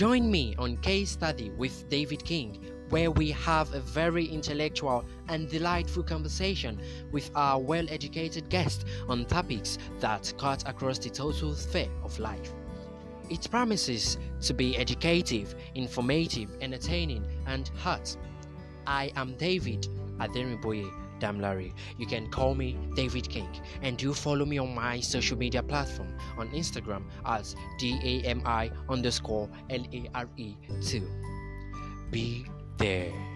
Join me on Case Study with David King, where we have a very intellectual and delightful conversation with our well educated guest on topics that cut across the total sphere of life. It promises to be educative, informative, entertaining, and hot. I am David Adeniboye Damlari. You can call me David King and do follow me on my social media platform on Instagram as DAMI underscore L A R E 2. Be there.